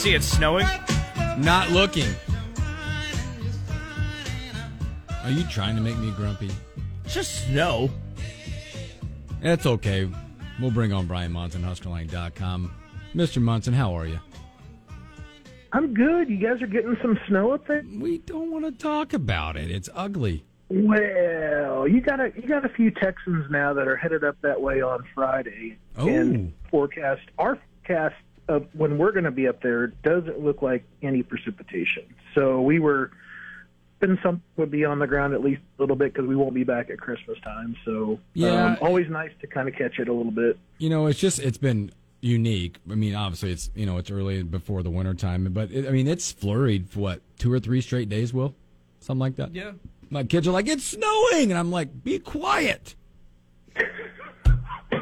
See it snowing? Not looking. Are you trying to make me grumpy? It's just snow. That's okay. We'll bring on Brian Munson, HuskerLine.com. Mr. Munson, how are you? I'm good. You guys are getting some snow up there. We don't want to talk about it. It's ugly. Well, you got a you got a few Texans now that are headed up that way on Friday. Oh. And forecast our forecast of when we're going to be up there doesn't look like any precipitation. So we were been some would be on the ground at least a little bit because we won't be back at Christmas time. So Yeah. um, always nice to kind of catch it a little bit. You know, it's just it's been unique. I mean, obviously it's you know it's early before the winter time, but it, I mean it's flurried for what two or three straight days, Will, something like that. Yeah. My kids are like, it's snowing, and I'm like, be quiet.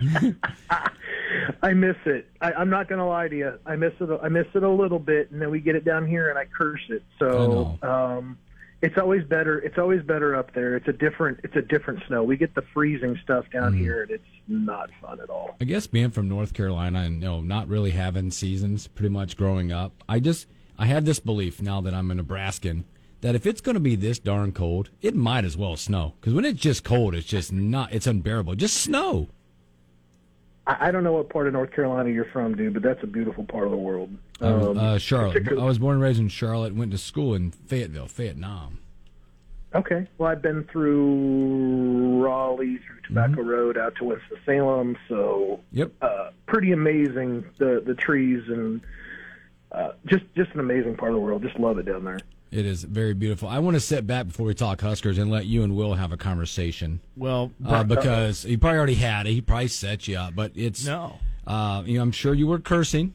I miss it. I, I'm not going to lie to you. I miss it. I miss it a little bit, and then we get it down here, and I curse it. So um, it's always better. It's always better up there. It's a different. It's a different snow. We get the freezing stuff down here, and it's not fun at all. I guess being from North Carolina and you know not really having seasons pretty much growing up, I just I have this belief now that I'm a Nebraskan that if it's going to be this darn cold, it might as well snow because when it's just cold, it's just not it's unbearable. Just snow. I, I don't know what part of North Carolina you're from, dude, but that's a beautiful part of the world. Um, Um, uh, Charlotte. I was born and raised in Charlotte. Went to school in Fayetteville, Vietnam. Okay. Well, I've been through Raleigh, through Tobacco Road, out to Winston Salem. So Yep. uh, pretty amazing. The the trees and uh, just just an amazing part of the world. Just love it down there. It is very beautiful. I want to sit back before we talk Huskers and let you and Will have a conversation. Well, uh, because he probably already had it. He probably set you up, but it's No. Uh, you know, I'm sure you were cursing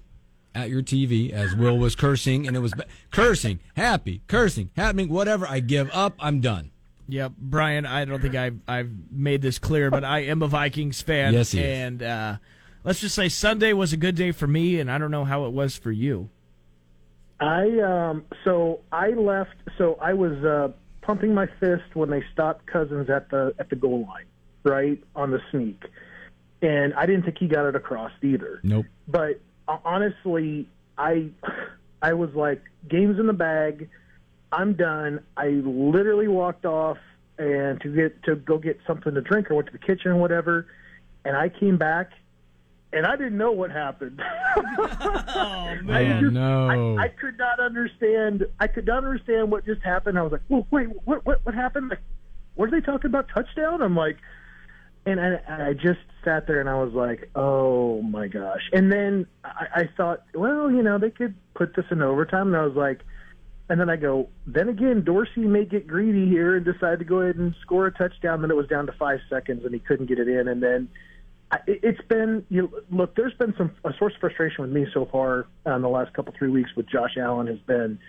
at your TV as Will was cursing, and it was ba- cursing, happy, cursing, happening, whatever. I give up. I'm done. Yep, Brian. I don't think I've I've made this clear, but I am a Vikings fan. Yes, he is. and uh, let's just say Sunday was a good day for me, and I don't know how it was for you. I um so I left so I was uh pumping my fist when they stopped Cousins at the at the goal line, right? On the sneak. And I didn't think he got it across either. Nope. But uh, honestly, I I was like games in the bag. I'm done. I literally walked off and to get to go get something to drink or went to the kitchen or whatever, and I came back and I didn't know what happened. Oh I just- no. I, I could not understand. I could not understand what just happened. I was like, "Well, wait, what? What? What happened? Like, what are they talking about? Touchdown?" I'm like, and I, and I just sat there and I was like, "Oh my gosh!" And then I, I thought, well, you know, they could put this in overtime, and I was like, and then I go, then again, Dorsey may get greedy here and decide to go ahead and score a touchdown. Then it was down to five seconds, and he couldn't get it in, and then I- it- it's been you look. There's been some a source of frustration with me so far uh, in the last couple three weeks with Josh Allen has been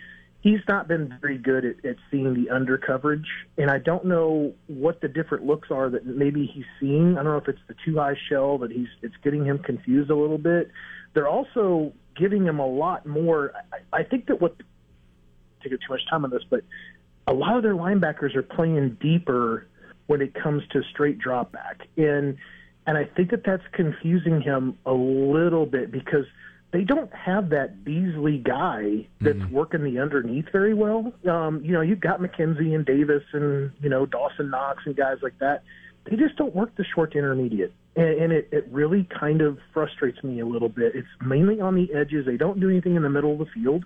he's not been very good at, at seeing the under coverage, and I don't know what the different looks are that maybe he's seeing. I don't know if it's the too high shell that he's it's getting him confused a little bit. They're also giving him a lot more. I, I think that what take too much time on this, but a lot of their linebackers are playing deeper when it comes to straight drop back. And and I think that that's confusing him a little bit because they don't have that Beasley guy that's working the underneath very well. Um, you know, you've got McKenzie and Davis and, you know, Dawson Knox and guys like that. They just don't work the short to intermediate. And, and it, it really kind of frustrates me a little bit. It's mainly on the edges. They don't do anything in the middle of the field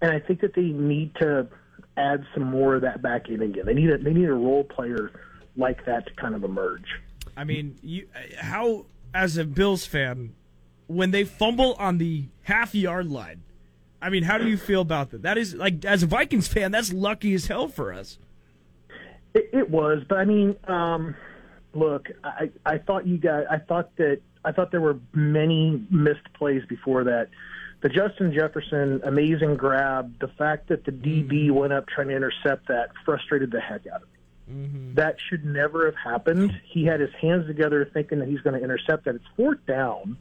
and I think that they need to add some more of that back in again. They need a they need a role player like that to kind of emerge. I mean, you how as a Bills fan, when they fumble on the half yard line, I mean, how do you feel about that? That is like as a Vikings fan, that's lucky as hell for us. It, it was, but I mean, um, look, I I thought you guys, I thought that I thought there were many missed plays before that. The Justin Jefferson amazing grab, the fact that the DB went up trying to intercept that frustrated the heck out of me. Mm-hmm. That should never have happened. He had his hands together thinking that he's going to intercept that. It's fourth down.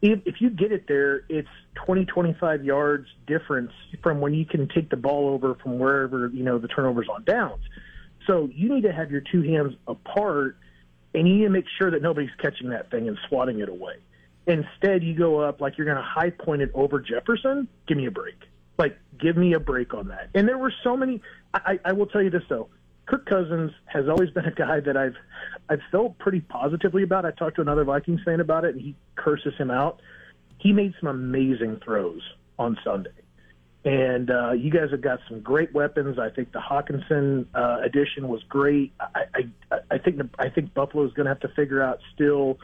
If, if you get it there, it's 20, 25 yards difference from when you can take the ball over from wherever, you know, the turnovers on downs. So you need to have your two hands apart and you need to make sure that nobody's catching that thing and swatting it away. Instead, you go up like you're going to high point it over Jefferson. Give me a break. Like, give me a break on that. And there were so many. I, I will tell you this though, Kirk Cousins has always been a guy that I've I've felt pretty positively about. I talked to another Vikings fan about it, and he curses him out. He made some amazing throws on Sunday, and uh, you guys have got some great weapons. I think the Hockenson uh, addition was great. I I, I think I think Buffalo's going to have to figure out still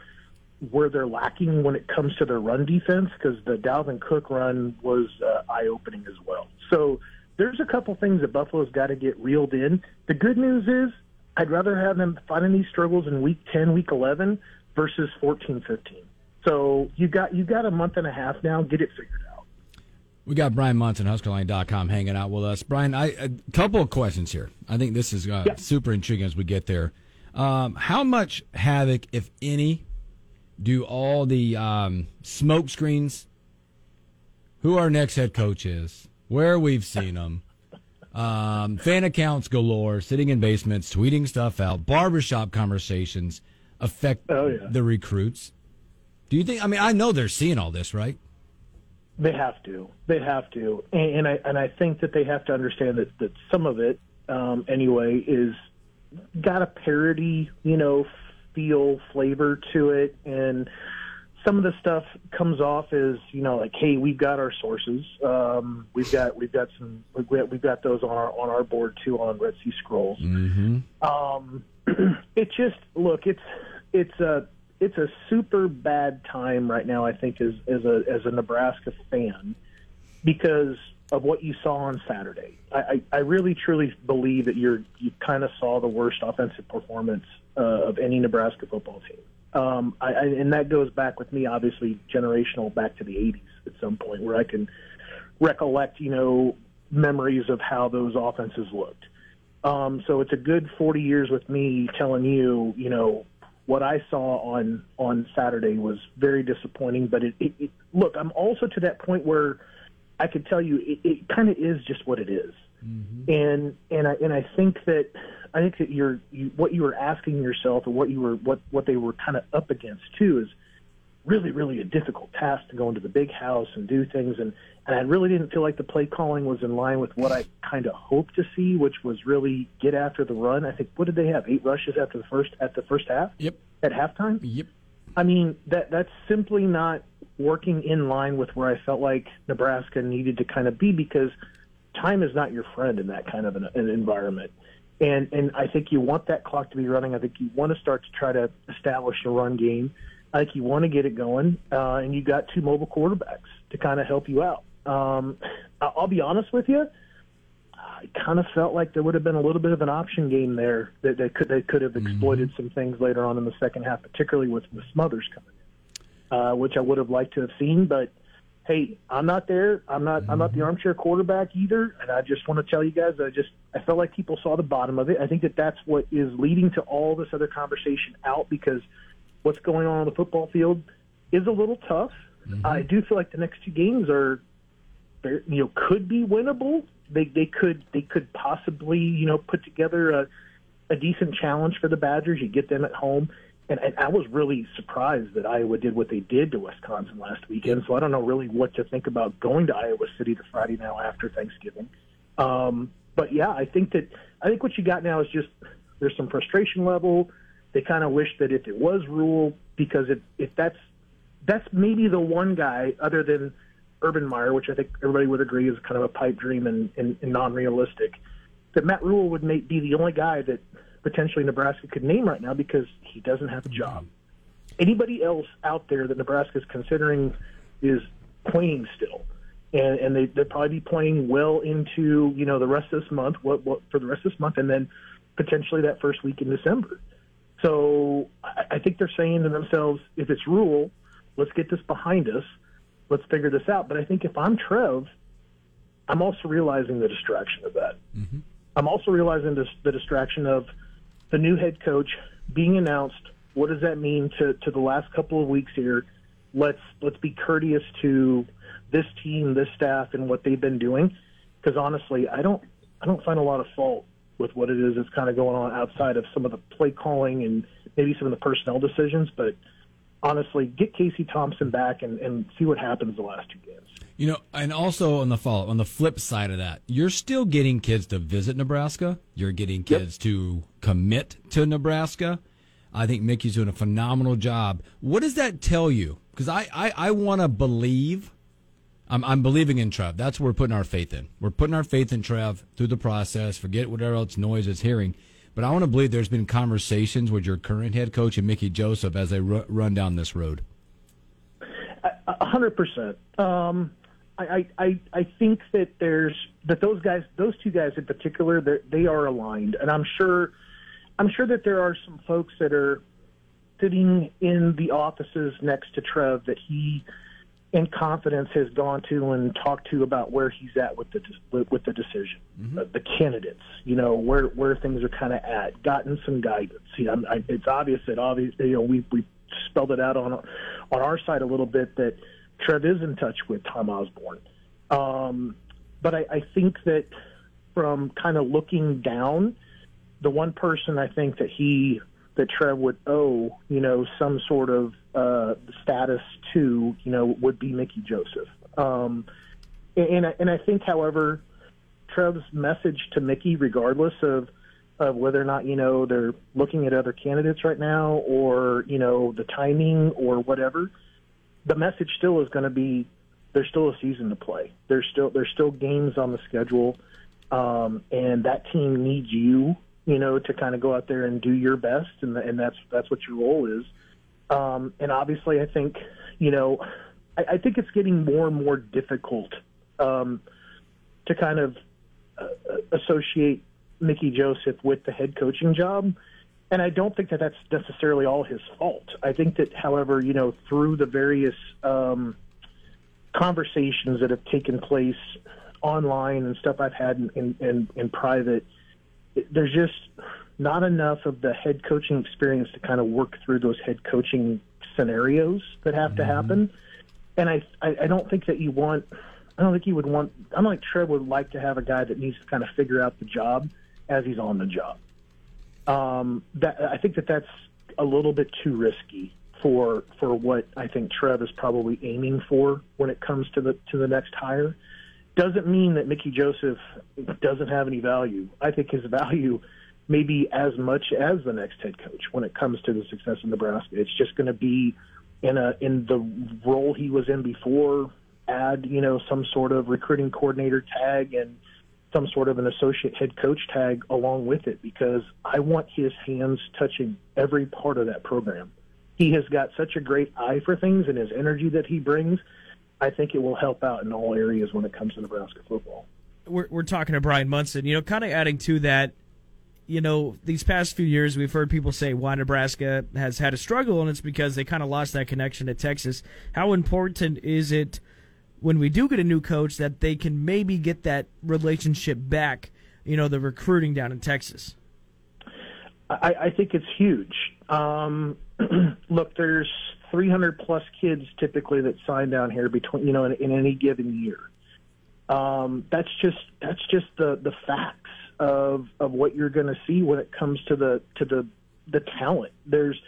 where they're lacking when it comes to their run defense because the Dalvin Cook run was uh, eye opening as well. So there's a couple things that Buffalo's got to get reeled in. The good news is I'd rather have them finding these struggles in week 10, week 11 versus 14, 15. So you got you got a month and a half now. Get it figured out. We got Brian Munson, HuskerLine.com, hanging out with us. Brian, I, a couple of questions here. I think this is uh, Yeah. super intriguing as we get there. Um, how much havoc, if any, do all the um, smoke screens, who our next head coach is, where we've seen them, um, fan accounts galore, sitting in basements, tweeting stuff out, barbershop conversations affect Oh, yeah. the recruits? Do you think? I mean, I know they're seeing all this, right? They have to. They have to, and, and I and I think that they have to understand that that some of it, um, anyway, is got a parody, you know, feel flavor to it, and some of the stuff comes off as you know, like, hey, we've got our sources, um, we've got we've got some we've got, we've got those on our on our board too on Red Sea Scrolls. Um, it just look, it's it's a it's a super bad time right now. I think as as a as a Nebraska fan because of what you saw on Saturday. I, I, I really truly believe that you're you kind of saw the worst offensive performance uh, of any Nebraska football team. Um, I, I, and that goes back with me, obviously, generational back to the '80s at some point, where I can recollect, you know, memories of how those offenses looked. Um, so it's a good 40 years with me telling you, you know, what I saw on on Saturday was very disappointing. But it, it, it look, I'm also to that point where I could tell you it, it kind of is just what it is. Mm-hmm. and and I and I think that I think that you're you, what you were asking yourself, or what you were what what they were kind of up against too, is really really a difficult task to go into the big house and do things and and I really didn't feel like the play calling was in line with what I kind of hoped to see, which was really get after the run. I think what did they have? Eight rushes after the first at the first half. Yep. At halftime. Yep. I mean that that's simply not working in line with where I felt like Nebraska needed to kind of be because time is not your friend in that kind of an, an environment. And and I think you want that clock to be running. I think you want to start to try to establish a run game. I think you want to get it going, uh, and you got two mobile quarterbacks to kind of help you out. Um, I'll be honest with you. I kind of felt like there would have been a little bit of an option game there that they could they could have exploited some things later on in the second half, particularly with with Smothers coming in, uh, which I would have liked to have seen. But hey, I'm not there. I'm not. I'm not the mm-hmm. armchair quarterback either, and I just want to tell you guys. I just I felt like people saw the bottom of it. I think that that's what is leading to all this other conversation out because what's going on on the football field is a little tough. Mm-hmm. I do feel like the next two games are you know could be winnable. They they could they could possibly you know put together a a decent challenge for the Badgers. You get them at home, and, and I was really surprised that Iowa did what they did to Wisconsin last weekend. So I don't know really what to think about going to Iowa City the Friday now after Thanksgiving. Um, but yeah, I think that I think what you got now is just there's some frustration level. They kind of wish that if it was Rhule, because if if that's that's maybe the one guy other than Urban Meyer, which I think everybody would agree is kind of a pipe dream and, and, and non-realistic, that Matt Rhule would make, be the only guy that potentially Nebraska could name right now because he doesn't have a job. Anybody else out there that Nebraska is considering is playing still, and and they they'll probably be playing well into you know the rest of this month, what what for the rest of this month, and then potentially that first week in December. So I, I think they're saying to themselves, if it's Rhule, let's get this behind us, let's figure this out. But I think if I'm Trev, I'm also realizing the distraction of that. Mm-hmm. I'm also realizing this, the distraction of the new head coach being announced. What does that mean to, to the last couple of weeks here? Let's let's be courteous to this team, this staff, and what they've been doing. Because honestly, I don't I don't find a lot of fault with what it is that's kind of going on outside of some of the play calling and maybe some of the personnel decisions. But honestly, get Casey Thompson back and, and see what happens the last two games. You know, and also on the follow, on the flip side of that, you're still getting kids to visit Nebraska. You're getting kids yep. to commit to Nebraska. I think Mickey's doing a phenomenal job. What does that tell you? Because I, I, I want to believe I'm, I'm believing in Trev. That's what we're putting our faith in. We're putting our faith in Trev through the process. Forget whatever else noise is hearing. But I want to believe there's been conversations with your current head coach and Mickey Joseph as they r- run down this road. A hundred percent. Um, I, I I think that there's that those guys, those two guys in particular, they are aligned, and I'm sure, I'm sure that there are some folks that are sitting in the offices next to Trev that he in confidence has gone to and talked to about where he's at with the with the decision, mm-hmm. uh, the candidates, you know where where things are kind of at, gotten some guidance. You know, I, it's obvious that obviously, you know we we spelled it out on on our side a little bit that Trev is in touch with Tom Osborne, um, but I, I think that from kind of looking down, the one person I think that he that Trev would owe, you know, some sort of uh, status to, you know, would be Mickey Joseph. Um, and, and I think, however, Trev's message to Mickey, regardless of of whether or not you know they're looking at other candidates right now, or you know the timing or whatever, the message still is going to be there's still a season to play. There's still there's still games on the schedule, um, and that team needs you you know, to kind of go out there and do your best, and and that's that's what your role is. Um, and obviously, I think you know, I, I think it's getting more and more difficult um, to kind of uh, associate Mickey Joseph with the head coaching job. And I don't think that that's necessarily all his fault. I think that, however, you know, through the various um, conversations that have taken place online and stuff I've had in, in, in, in private, there's just not enough of the head coaching experience to kind of work through those head coaching scenarios that have mm-hmm. to happen. And I, I, I don't think that you want. I don't think you would want. I don't think Trev would like to have a guy that needs to kind of figure out the job as he's on the job. Um, that I think that that's a little bit too risky for for what I think Trev is probably aiming for when it comes to the to the next hire doesn't mean that Mickey Joseph doesn't have any value. I think his value may be as much as the next head coach when it comes to the success of Nebraska. It's just going to be in a in the role he was in before. Add you know some sort of recruiting coordinator tag and some sort of an associate head coach tag along with it because I want his hands touching every part of that program. He has got such a great eye for things and his energy that he brings I think it will help out in all areas when it comes to Nebraska football. We're, we're talking to Brian Munson. You know, kind of adding to that, you know, these past few years we've heard people say why Nebraska has had a struggle, and it's because they kind of lost that connection to Texas. How important is it when we do get a new coach that they can maybe get that relationship back? You know, the recruiting down in Texas. I, I think it's huge. Um, look, there's 300 plus kids typically that sign down here between you know in, in any given year. Um, that's just that's just the the facts of of what you're going to see when it comes to the to the the talent. There's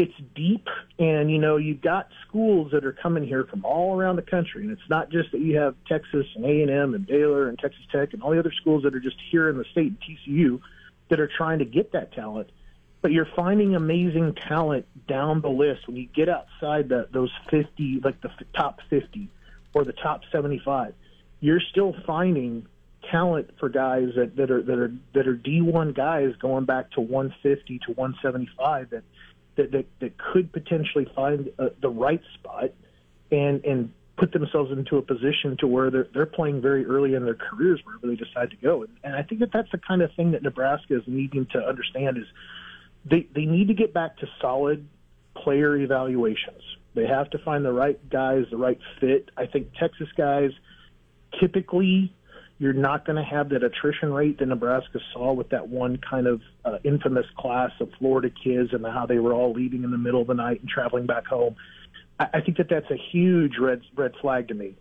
it's deep, and you know you've got schools that are coming here from all around the country, and it's not just that you have Texas and A and M and Baylor and Texas Tech and all the other schools that are just here in the state, and TCU, that are trying to get that talent but you're finding amazing talent down the list when you get outside the, those 50, like the top 50 or the top 75. You're still finding talent for guys that, that are that are that are D1 guys going back to 150 to 175 that that that, that could potentially find uh, the right spot and and put themselves into a position to where they're they're playing very early in their careers wherever they decide to go. And, and I think that that's the kind of thing that Nebraska is needing to understand is they they need to get back to solid player evaluations. They have to find the right guys, the right fit. I think Texas guys typically you're not going to have that attrition rate that Nebraska saw with that one kind of uh, infamous class of Florida kids and how they were all leaving in the middle of the night and traveling back home. I, I think that that's a huge red red flag to me.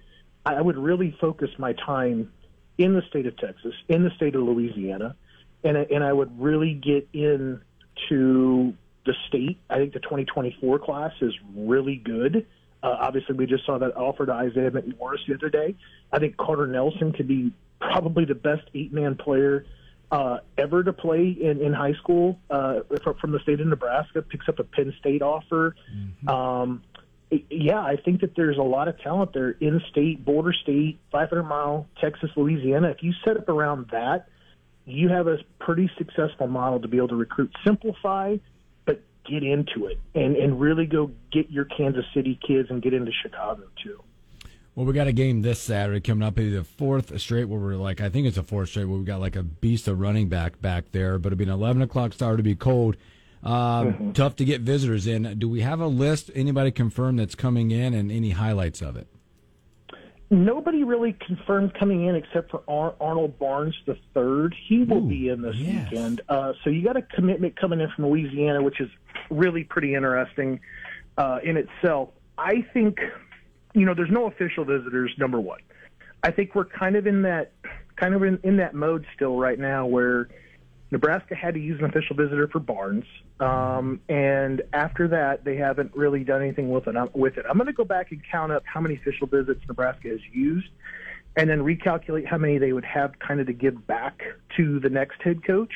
I would really focus my time in the state of Texas, in the state of Louisiana, and and I would really get into the state. I think the 2024 class is really good. Uh, obviously, we just saw that offer to Isaiah McMorris the other day. I think Carter Nelson could be probably the best eight man player uh, ever to play in, in high school uh, from, from the state of Nebraska. Picks up a Penn State offer. Mm-hmm. Um, yeah, I think that there's a lot of talent there in state, border state, 500 mile Texas, Louisiana. If you set up around that, you have a pretty successful model to be able to recruit. Simplify, get into it and, and really go get your Kansas City kids and get into Chicago too. Well, we got a game this Saturday coming up, maybe the fourth straight where we're like, I think it's a fourth straight where we got like a beast of running back back there, but it'll be an 11 o'clock start to be cold. Uh, mm-hmm. Tough to get visitors in. Do we have a list? Anybody confirmed that's coming in and any highlights of it? Nobody really confirmed coming in except for Ar- Arnold Barnes the third. He will Ooh, be in this yes. weekend. Uh, so you got a commitment coming in from Louisiana, which is really pretty interesting uh, in itself. I think you know, there's no official visitors. Number one, I think we're kind of in that kind of in, in that mode still right now where Nebraska had to use an official visitor for Barnes, um, and after that, they haven't really done anything with it. With it, I'm going to go back and count up how many official visits Nebraska has used, and then recalculate how many they would have kind of to give back to the next head coach,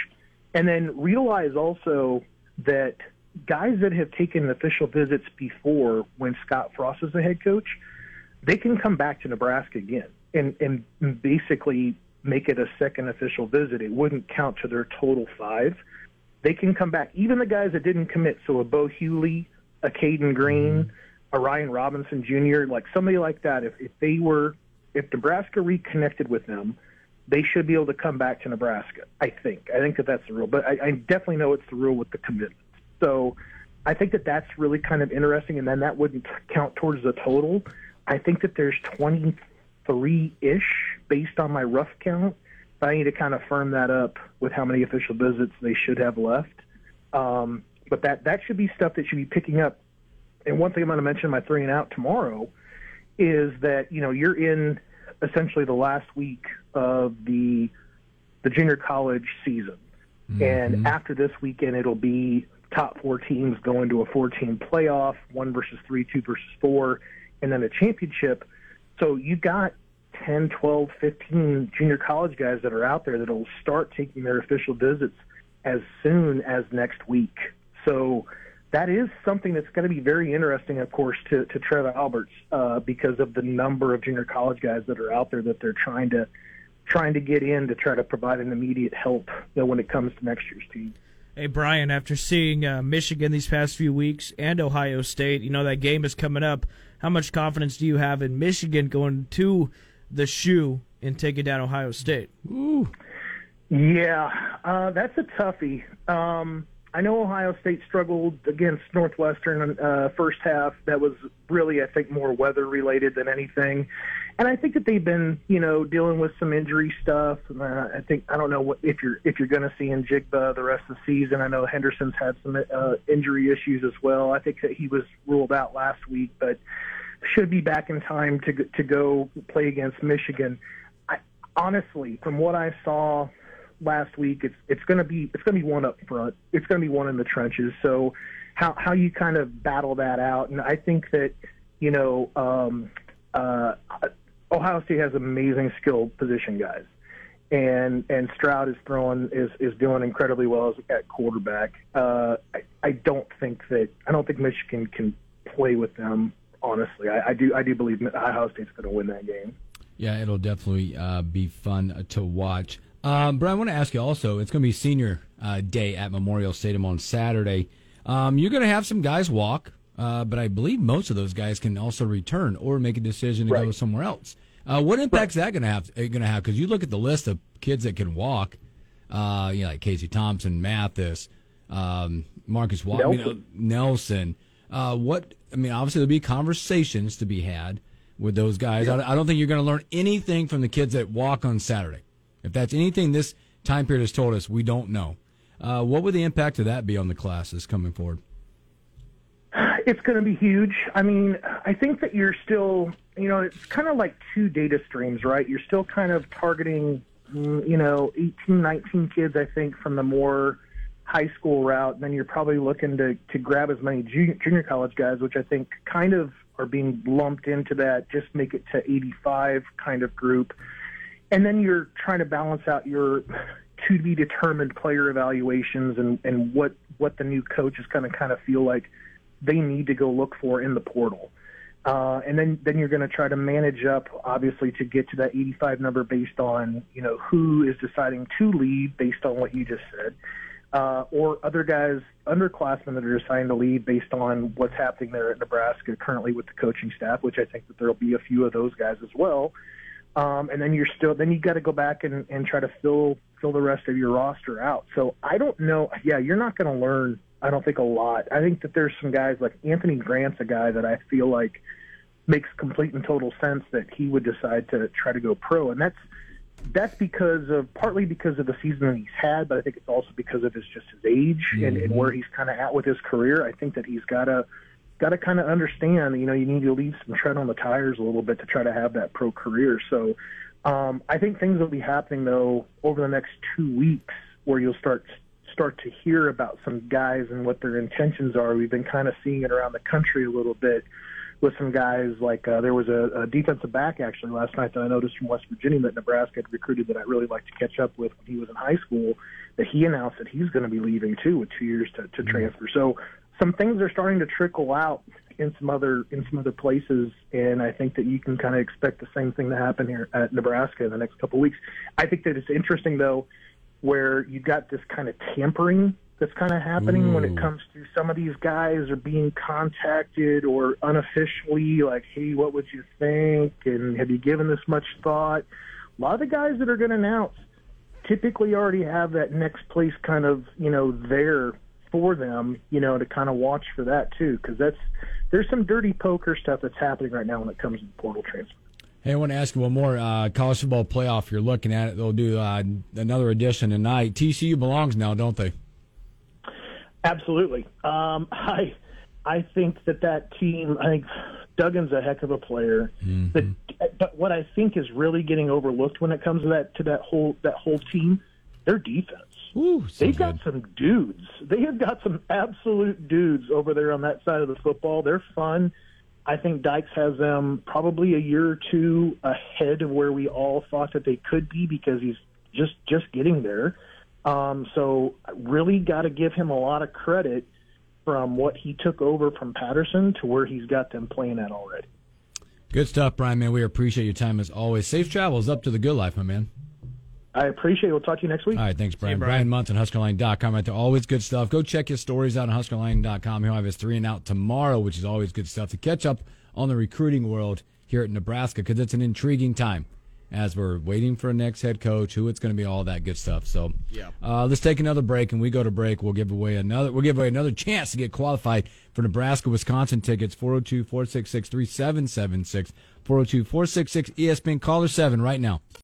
and then realize also that guys that have taken official visits before when Scott Frost is the head coach, they can come back to Nebraska again and, and basically make it a second official visit. It wouldn't count to their total five. They can come back. Even the guys that didn't commit, so a Bo Hughley, a Caden Green, a Ryan Robinson Jr., like somebody like that, if, if they were, if Nebraska reconnected with them, they should be able to come back to Nebraska. I think. I think that that's the rule. But I, I definitely know it's the rule with the commitment. So I think that that's really kind of interesting, and then that wouldn't count towards the total. I think that there's 23 ish based on my rough count. But I need to kind of firm that up with how many official visits they should have left. Um, but that that should be stuff that should be picking up. And one thing I'm going to mention in my three and out tomorrow is that you know you're in essentially the last week of the the junior college season, mm-hmm. and after this weekend it'll be top four teams go into a four team playoff, one versus three, two versus four, and then a championship. So you've got 10, 12, 15 junior college guys that are out there that will start taking their official visits as soon as next week. So that is something that's going to be very interesting, of course, to, to Trevor Alberts uh, because of the number of junior college guys that are out there that they're trying to trying to get in to try to provide an immediate help you know, when it comes to next year's team. Hey, Brian, after seeing uh, Michigan these past few weeks and Ohio State, you know that game is coming up. How much confidence do you have in Michigan going to the shoe and taking down Ohio State? Ooh. Yeah, uh, that's a toughie. Um, I know Ohio State struggled against Northwestern uh, first half. That was really, I think, more weather related than anything. And I think that they've been, you know, dealing with some injury stuff. Uh, I think I don't know what, if you're if you're going to see Njigba the rest of the season. I know Henderson's had some uh, injury issues as well. I think that he was ruled out last week, but should be back in time to to go play against Michigan. I, honestly, from what I saw last week, it's it's going to be it's going to be one up front. It's going to be one in the trenches. So how how you kind of battle that out, and I think that you know. Um, uh, Ohio State has amazing skilled position guys, and and Stroud is throwing is is doing incredibly well at quarterback. Uh, I, I don't think that I don't think Michigan can play with them. Honestly, I, I do I do believe Ohio State's going to win that game. Yeah, it'll definitely uh, be fun to watch. Um, I want to ask you also. It's going to be Senior uh, Day at Memorial Stadium on Saturday. Um, you're going to have some guys walk uh, but I believe most of those guys can also return or make a decision to go somewhere else. Uh, what impact's that going to have? Going to have because you look at the list of kids that can walk, uh, you know, like Casey Thompson, Mathis, um, Marcus Wa- I mean, Nelson. uh, Nelson. Uh, what I mean, obviously there'll be conversations to be had with those guys. I, I don't think you're going to learn anything from the kids that walk on Saturday. If that's anything this time period has told us, we don't know. Uh, what would the impact of that be on the classes coming forward? It's going to be huge. I mean, I think that you're still, you know, it's kind of like two data streams, right? You're still kind of targeting, mm, you know, 18, 19 kids, I think, from the more high school route. And then you're probably looking to, to grab as many junior, junior college guys, which I think kind of are being lumped into that, just make it to 85 kind of group. And then you're trying to balance out your to be determined player evaluations and, and what, what the new coach is going to kind of feel like they need to go look for in the portal. Uh, and then, then you're going to try to manage up, obviously, to get to that 85 number based on, you know, who is deciding to leave based on what you just said, uh, or other guys, underclassmen that are deciding to leave based on what's happening there at Nebraska currently with the coaching staff, which I think that there'll be a few of those guys as well. Um, and then you're still, then you got to go back and, and try to fill fill the rest of your roster out. So I don't know. Yeah, you're not going to learn. I don't think a lot. I think that there's some guys like Anthony Grant's a guy that I feel like makes complete and total sense that he would decide to try to go pro, and that's that's because of partly because of the season that he's had, but I think it's also because of his just his age and, and where he's kind of at with his career. I think that he's got to got to kind of understand, you know, you need to leave some tread on the tires a little bit to try to have that pro career. So um, I think things will be happening though over the next two weeks where you'll start start to hear about some guys and what their intentions are. We've been kind of seeing it around the country a little bit with some guys like uh, there was a, a defensive back actually last night that I noticed from West Virginia that Nebraska had recruited that I really like to catch up with when he was in high school. That he announced that he's going to be leaving too with two years to, to transfer. So some things are starting to trickle out in some other in some other places, and I think that you can kind of expect the same thing to happen here at Nebraska in the next couple of weeks. I think that it's interesting though, where you've got this kind of tampering that's kind of happening when it mm. comes to some of these guys are being contacted or unofficially like, hey, what would you think? And have you given this much thought? A lot of the guys that are going to announce typically already have that next place kind of, you know, there for them, you know, to kind of watch for that too, because that's there's some dirty poker stuff that's happening right now when it comes to portal transfer. Hey, I want to ask you one more. Uh, college football playoff, you're looking at it. They'll do uh, another edition tonight. TCU belongs now, don't they? Absolutely. Um, I I think that that team. I think Duggan's a heck of a player. But, but what I think is really getting overlooked when it comes to that to that whole that whole team, their defense. Ooh, so They've got some dudes. They have got some absolute dudes over there on that side of the football. They're fun. I think Dykes has them probably a year or two ahead of where we all thought that they could be because he's just just getting there. Um, so really got to give him a lot of credit from what he took over from Patterson to where he's got them playing at already. Good stuff, Brian, man. We appreciate your time as always. Safe travels up to the good life, my man. I appreciate it. We'll talk to you next week. All right, thanks, Brian. you, Brian Brian. Munson, HuskerLine.com right there. Always good stuff. Go check his stories out on HuskerLine.com. He'll have his three and out tomorrow, which is always good stuff to catch up on the recruiting world here at Nebraska because it's an intriguing time as we're waiting for a next head coach, who it's going to be, all that good stuff. So, Yeah. uh, let's take another break, and we go to break. We'll give away another. We'll give away another chance to get qualified for Nebraska, Wisconsin tickets. 402 466 3776. 402 466 ESPN caller seven right now.